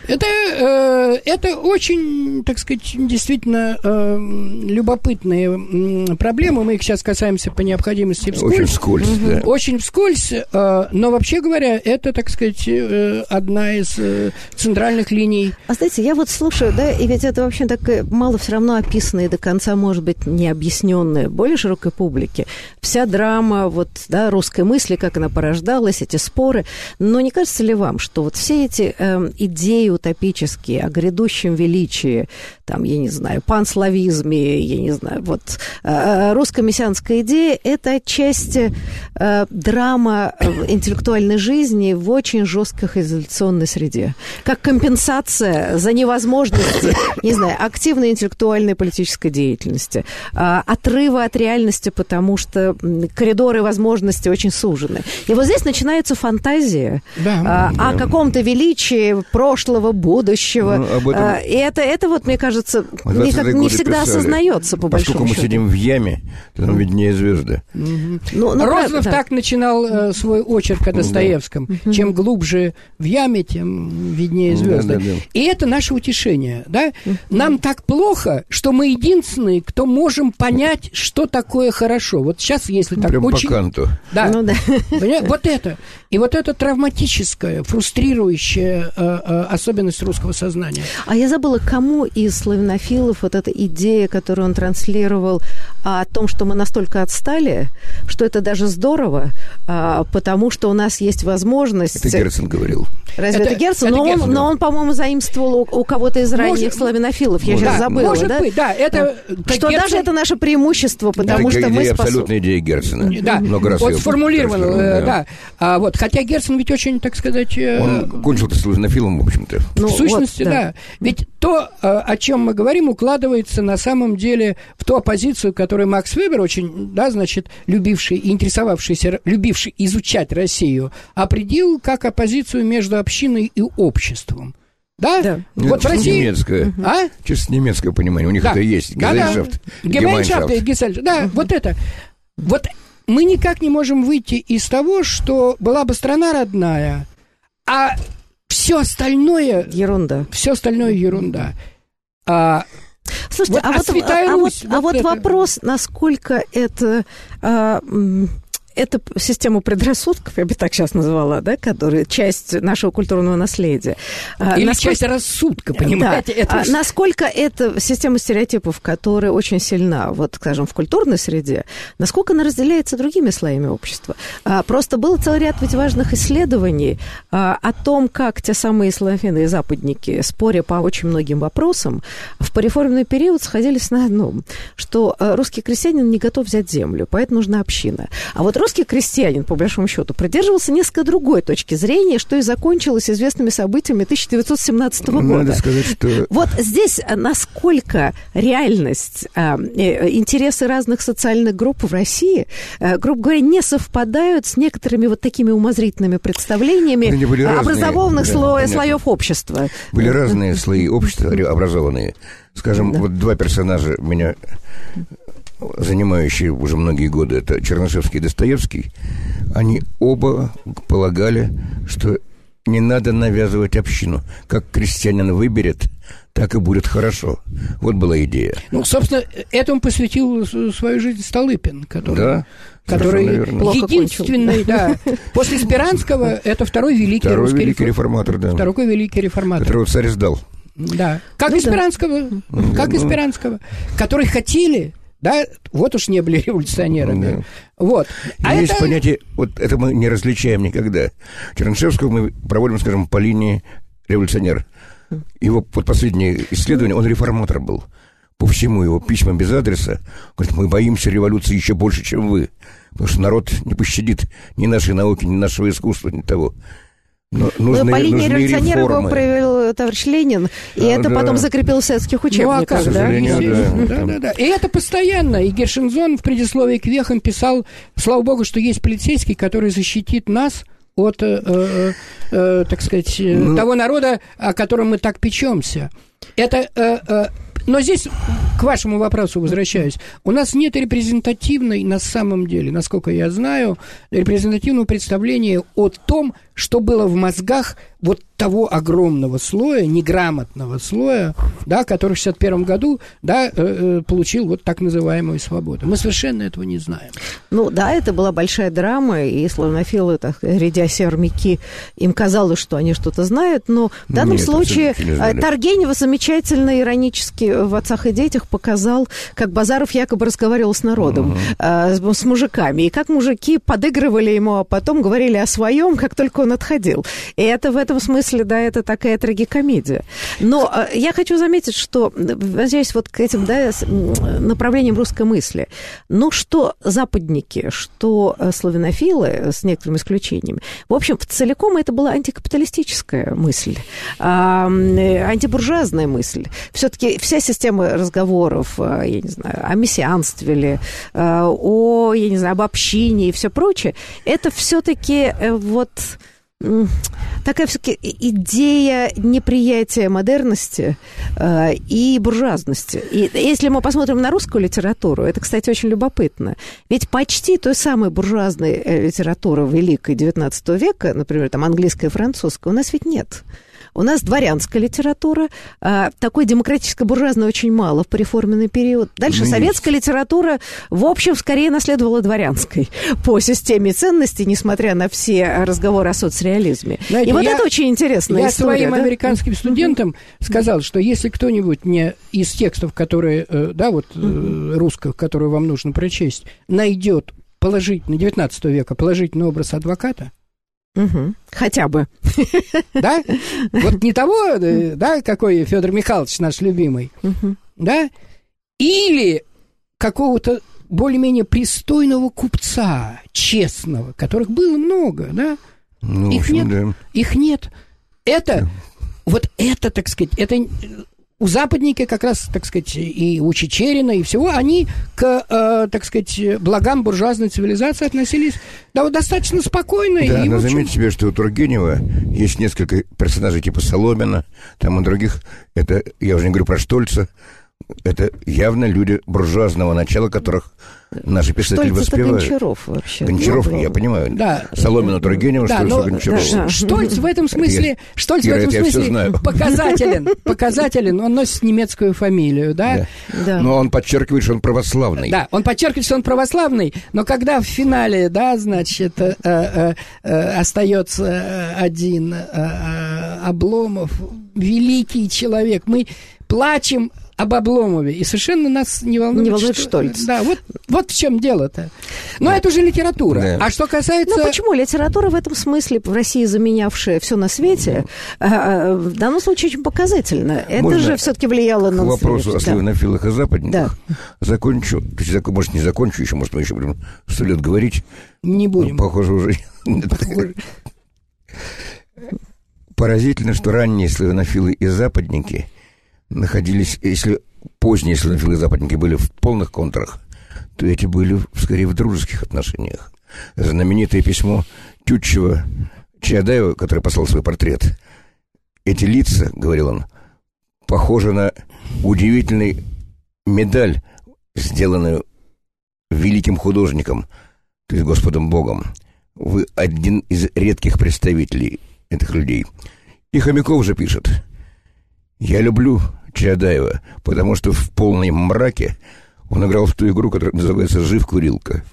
Это, э, это очень, так сказать, действительно э, любопытные проблемы. Мы их сейчас касаемся по необходимости вскользь. Очень вскользь, да. Очень вскользь, э, но вообще говоря, это, так сказать, э, одна из э, центральных линий. А знаете, я вот слушаю, да, и ведь это вообще так э, мало все равно описано и до конца, может быть, не объясненное более широкой публике. Вся драма вот, да, русской мысли, как она порождалась, эти споры. Но не кажется ли вам, что вот все эти э, идеи утопические о грядущем величии, там, я не знаю, панславизме, я не знаю, вот э, русско-мессианская идея, это отчасти э, драма э, интеллектуальной жизни в очень жесткой изоляционной среде. Как компенсация за невозможность, не знаю, активной интеллектуальной политической деятельности, отрыва от реальности, потому что коридоры возможностей очень сужены. И вот здесь начинается фантазия Да. о каком-то величии прошлого, будущего. Ну, об этом- А, И это, это вот, мне кажется, никак 20-е не всегда писали, осознается, по Поскольку большому мы счету. сидим в яме, то нам виднее звезды. Ну, ну, Розанов правда, да. так начинал э, свой очерк о Достоевском. Чем глубже в яме, тем виднее звезды. Да, да, да. И это наше утешение. Да? Нам так плохо, что мы единственные, кто можем понять, что такое хорошо. Вот сейчас, если так Прям очень... по канту. Да. Ну да. Вот это. И вот это травматическая, фрустрирующая э, э, особенность русского сознания. А я забыла, кому из славянофилов вот эта идея, которую он транслировал о том, что мы настолько отстали, что это даже здорово, а, потому что у нас есть возможность... Это Герцен говорил. Разве это, это Герцен? Это но, Герцен, он, но он, по-моему, заимствовал у, у кого-то из ранних может, славянофилов. Я может, сейчас забыла, может да? быть, да. Это, что Герцен... даже это наше преимущество, потому это что мы способны... абсолютная идея Герцена. Да, Много раз вот сформулировал, э, да. да. А, вот, хотя Герцен ведь очень, так сказать... Э... Он кончил-то славянофилом, в общем-то. Ну, в сущности, вот, да. да. Ведь то, э, о чем мы говорим, укладывается на самом деле в ту оппозицию, которую Макс Вебер, очень, да, значит, любивший и интересовавшийся, любивший изучать Россию, определил как оппозицию между общиной и обществом. Да? да. Вот в России... немецкое. А? Чисто немецкое понимание. У них да. это есть. Гезельшафт. Гемайншафт и Гесельшафт. Да, вот это. Вот мы никак не можем выйти из того, что была бы страна родная, а все остальное... Ерунда. Все остальное ерунда. А, Слушайте, вот, а, вот, а, Русь, а вот, вот, а вот это... вопрос, насколько это... А, это система предрассудков, я бы так сейчас назвала, да, которая часть нашего культурного наследия. А, Или насколько... часть рассудка, понимаете? Да. Это... А, насколько это система стереотипов, которая очень сильна, вот, скажем, в культурной среде, насколько она разделяется другими слоями общества? А, просто был целый ряд ведь важных исследований о том, как те самые славяны и западники, споря по очень многим вопросам, в пореформенный период сходились на одном, что а, русский крестьянин не готов взять землю, поэтому нужна община. А вот русский крестьянин, по большому счету, придерживался несколько другой точки зрения, что и закончилось известными событиями 1917 года. Надо сказать, что... Вот здесь э, насколько реальность, э, э, интересы разных социальных групп в России, грубо говоря, не совпадают с некоторыми вот такими умозрительными представлениями образованных разные, сло... да, слоев общества. Были разные слои общества образованные. Скажем, да. вот два персонажа меня занимающие уже многие годы, это Чернышевский и Достоевский, они оба полагали, что не надо навязывать общину. Как крестьянин выберет, так и будет хорошо. Вот была идея. Ну, собственно, этому посвятил свою жизнь Столыпин, который, да, который единственный, да. После Спиранского это второй великий второй русский великий реформатор, да. Второй великий реформатор. Которого царь сдал. Да. Как ну, Испиранского. Да. Как ну, Испиранского. Которые хотели да, вот уж не были революционерами. Да. Вот. А Есть это... понятие, вот это мы не различаем никогда. Чернышевского мы проводим, скажем, по линии революционер. Его вот последнее исследование, он реформатор был. По всему его письмам без адреса. Говорит, мы боимся революции еще больше, чем вы. Потому что народ не пощадит ни нашей науки, ни нашего искусства, ни того. Но нужны, По линии революционеров его провел товарищ Ленин, и а, это да. потом закрепилось в советских учебниках. Ну, а да? Да, да, да. И это постоянно. И Гершинзон в предисловии к вехам писал, слава богу, что есть полицейский, который защитит нас от, э, э, э, так сказать, э, ну... того народа, о котором мы так печемся. Это э, э, но здесь к вашему вопросу возвращаюсь. У нас нет репрезентативной, на самом деле, насколько я знаю, репрезентативного представления о том, что было в мозгах вот того огромного слоя, неграмотного слоя, да, который в 61 году да, э, э, получил вот так называемую свободу. Мы совершенно этого не знаем. Ну да, это была большая драма, и славянофилы, так, рядя сермяки, им казалось, что они что-то знают, но в данном Нет, случае э, Таргенева замечательно иронически в «Отцах и детях» показал, как Базаров якобы разговаривал с народом, угу. э, с, с мужиками, и как мужики подыгрывали ему, а потом говорили о своем, как только он отходил. И это в этом смысле, да, это такая трагикомедия. Но э, я хочу заметить, что, возвращаясь вот к этим, да, направлениям русской мысли, ну, что западники, что э, славянофилы, с некоторыми исключениями, в общем, целиком это была антикапиталистическая мысль, э, антибуржуазная мысль. Все-таки вся система разговоров, я не знаю, о мессианстве ли, о, я не знаю, об общине и все прочее, это все-таки вот такая все-таки идея неприятия модерности э, и буржуазности. И если мы посмотрим на русскую литературу, это, кстати, очень любопытно. Ведь почти той самой буржуазной э, литературы Великой XIX века, например, там английская и французская, у нас ведь нет. У нас дворянская литература, а, такой демократической буржуазной очень мало в пореформенный период. Дальше ну, советская есть. литература, в общем, скорее наследовала дворянской по системе ценностей, несмотря на все разговоры о соцреализме. Знаете, И вот я, это очень интересно. Я история, своим да? американским студентам сказал, что если кто-нибудь не из текстов, которые, э, да, вот э, русских, которые вам нужно прочесть, найдет положительный, 19 века, положительный образ адвоката, Угу. Хотя бы. Да? Вот не того, э, да, какой Федор Михайлович наш любимый, угу. да? Или какого-то более-менее пристойного купца, честного, которых было много, да? Ну, их общем, нет. Да. Их нет. Это, вот это, так сказать, это у западники как раз, так сказать, и у Чечерина, и всего, они к, э, так сказать, благам буржуазной цивилизации относились да, вот достаточно спокойно. Да, и, но общем... заметьте себе, что у Тургенева есть несколько персонажей типа Соломина, там и других, это, я уже не говорю про Штольца, это явно люди буржуазного начала, которых наши писатели Штольц воспевают. это Гончаров вообще. Гончаров, Ну, я понимаю. Да. Соломина Тургенева, Да, Штольца но- Гончарова. да, Штольц в этом смысле, Штольц в Ира, этом это я смысле знаю. показателен, показателен, он носит немецкую фамилию, да? Да. Да. Но он подчеркивает, что он православный. Да, он подчеркивает, что он православный, но когда в финале, да, значит, э, э, э, остается один э, э, Обломов, великий человек, мы плачем об Обломове, и совершенно нас не волнует, Не волнует Штольц. Да, вот, вот в чем дело-то. Но это уже литература. Да. А что касается... Ну почему? Литература в этом смысле в России заменявшая все на свете, а, а, в данном случае очень показательно. Это Можно же все-таки влияло К на вопросу о настоящее. Да. славянофилах и западниках закончу. То есть, может, не закончу еще, может, мы еще будем сто лет говорить. Не будем. Ну, Похоже, уже. Поразительно, что ранние славянофилы и западники находились, если поздние славянофилы западники были в полных контрах, то эти были скорее в дружеских отношениях. Знаменитое письмо Тютчева Чаадаева, который послал свой портрет. Эти лица, говорил он, похожи на удивительный медаль, сделанную великим художником, то есть Господом Богом. Вы один из редких представителей этих людей. И Хомяков же пишет. Я люблю Чаадаева, потому что в полном мраке он играл в ту игру, которая называется «Жив курилка».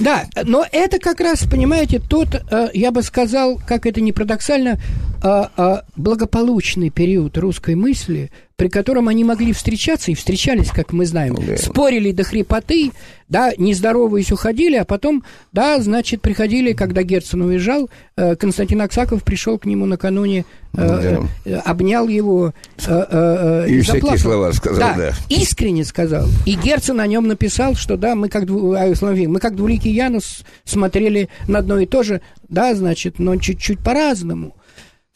Да, но это как раз, понимаете, тот, э, я бы сказал, как это не парадоксально, а, а, благополучный период русской мысли, при котором они могли встречаться и встречались, как мы знаем, Да. спорили до хрипоты, да, не здороваясь уходили, а потом, да, значит, приходили, когда Герцен уезжал, э, Константин Аксаков пришел к нему накануне, э, Да. э, обнял его э, И всякие слова сказал, да. искренне сказал. И Герцен о нем написал, что да, мы как, дву- а, мы как двуликий Янус смотрели на одно и то же, да, значит, но чуть-чуть по-разному.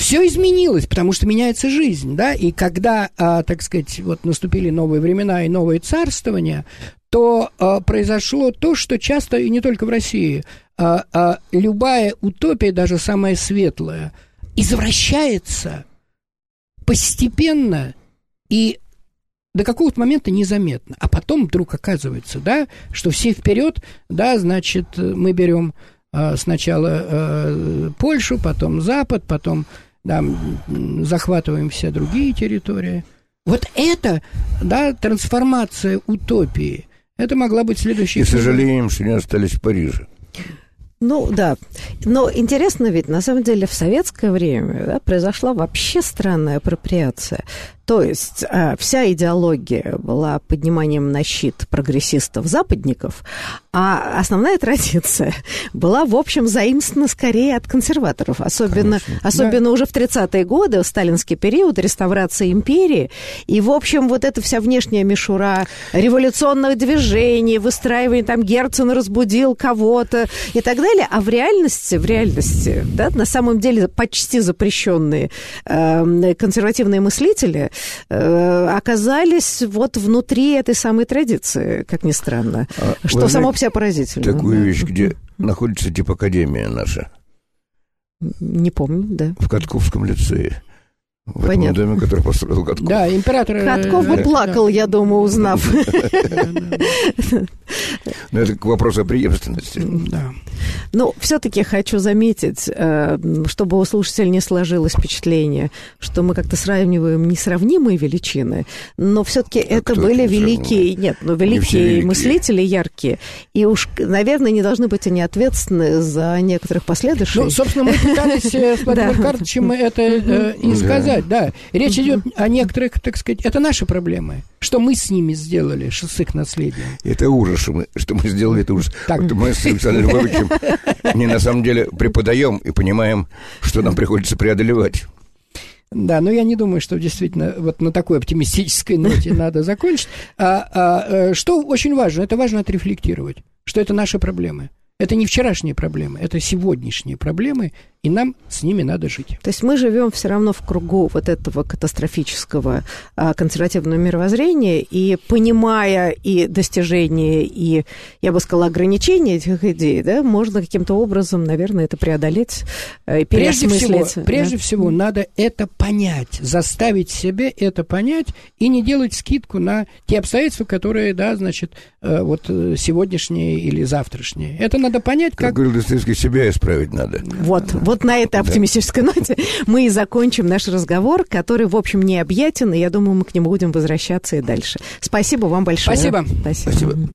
Все изменилось, потому что меняется жизнь, да, и когда, а, так сказать, вот наступили новые времена и новые царствования, то а, произошло то, что часто, и не только в России, а, а, любая утопия, даже самая светлая, извращается постепенно и до какого-то момента незаметно. А потом вдруг оказывается, да, что все вперед, да, значит, мы берем а, сначала а, Польшу, потом Запад, потом да, захватываем все другие территории. Вот это, да, трансформация утопии. Это могла быть следующей... И сожалеем, что не остались в Париже. Ну да, но интересно ведь, на самом деле, в советское время да, произошла вообще странная апроприация. То есть а, вся идеология была подниманием на щит прогрессистов-западников, а основная традиция была, в общем, заимствована скорее от консерваторов. Особенно, особенно уже в 30-е годы, в сталинский период, реставрация империи. И, в общем, вот эта вся внешняя мишура революционных движений, выстраивание там Герцен разбудил кого-то и так далее. А в реальности, в реальности, да, на самом деле почти запрещенные э, консервативные мыслители э, оказались вот внутри этой самой традиции, как ни странно. А что само по себе поразительно. Такую да. вещь, где находится типа академия наша, Не помню, да. в Катковском лицее. В Понятно. этом доме, который построил Катков. Да, император... э, Катков бы да, плакал, я думаю, узнав. Но это к вопросу о преемственности. Да. Ну, все-таки хочу заметить, э, чтобы у слушателей не сложилось впечатление, что мы как-то сравниваем несравнимые величины, но все-таки это кто были это не великие, нет, ну, все великие великие. мыслители, яркие. И уж, наверное, не должны быть они ответственны за некоторых последующих. Ну, собственно, мы пытались э, с Владимиром Да. Карловичем это э, и сказать, да. Речь идет о некоторых, так сказать, это наши проблемы. Что мы с ними сделали, с их наследием. Это ужас, что мы, что мы сделали, это ужас. Так. Мы с Александром Львовичем не на самом деле преподаем и понимаем, что нам приходится преодолевать. Да, но я не думаю, что действительно вот на такой оптимистической ноте надо закончить. А, а, э, что очень важно, это важно отрефлектировать, что это наши проблемы. Это не вчерашние проблемы, это сегодняшние проблемы, и нам с ними надо жить. То есть мы живем все равно в кругу вот этого катастрофического а, консервативного мировоззрения, и понимая и достижения, и, я бы сказала, ограничения этих идей, да, можно каким-то образом, наверное, это преодолеть э, и прежде всего, прежде да? всего, надо это понять, заставить себе это понять и не делать скидку на те обстоятельства, которые, да, значит, э, вот э, сегодняшние или завтрашние. Это надо понять, как... Как говорил Достоевский, себя исправить надо. Вот, вот на этой оптимистической ноте мы и закончим наш разговор, который, в общем, необъятен, и я думаю, мы к нему будем возвращаться и дальше. Спасибо вам большое. Спасибо. Спасибо. Спасибо.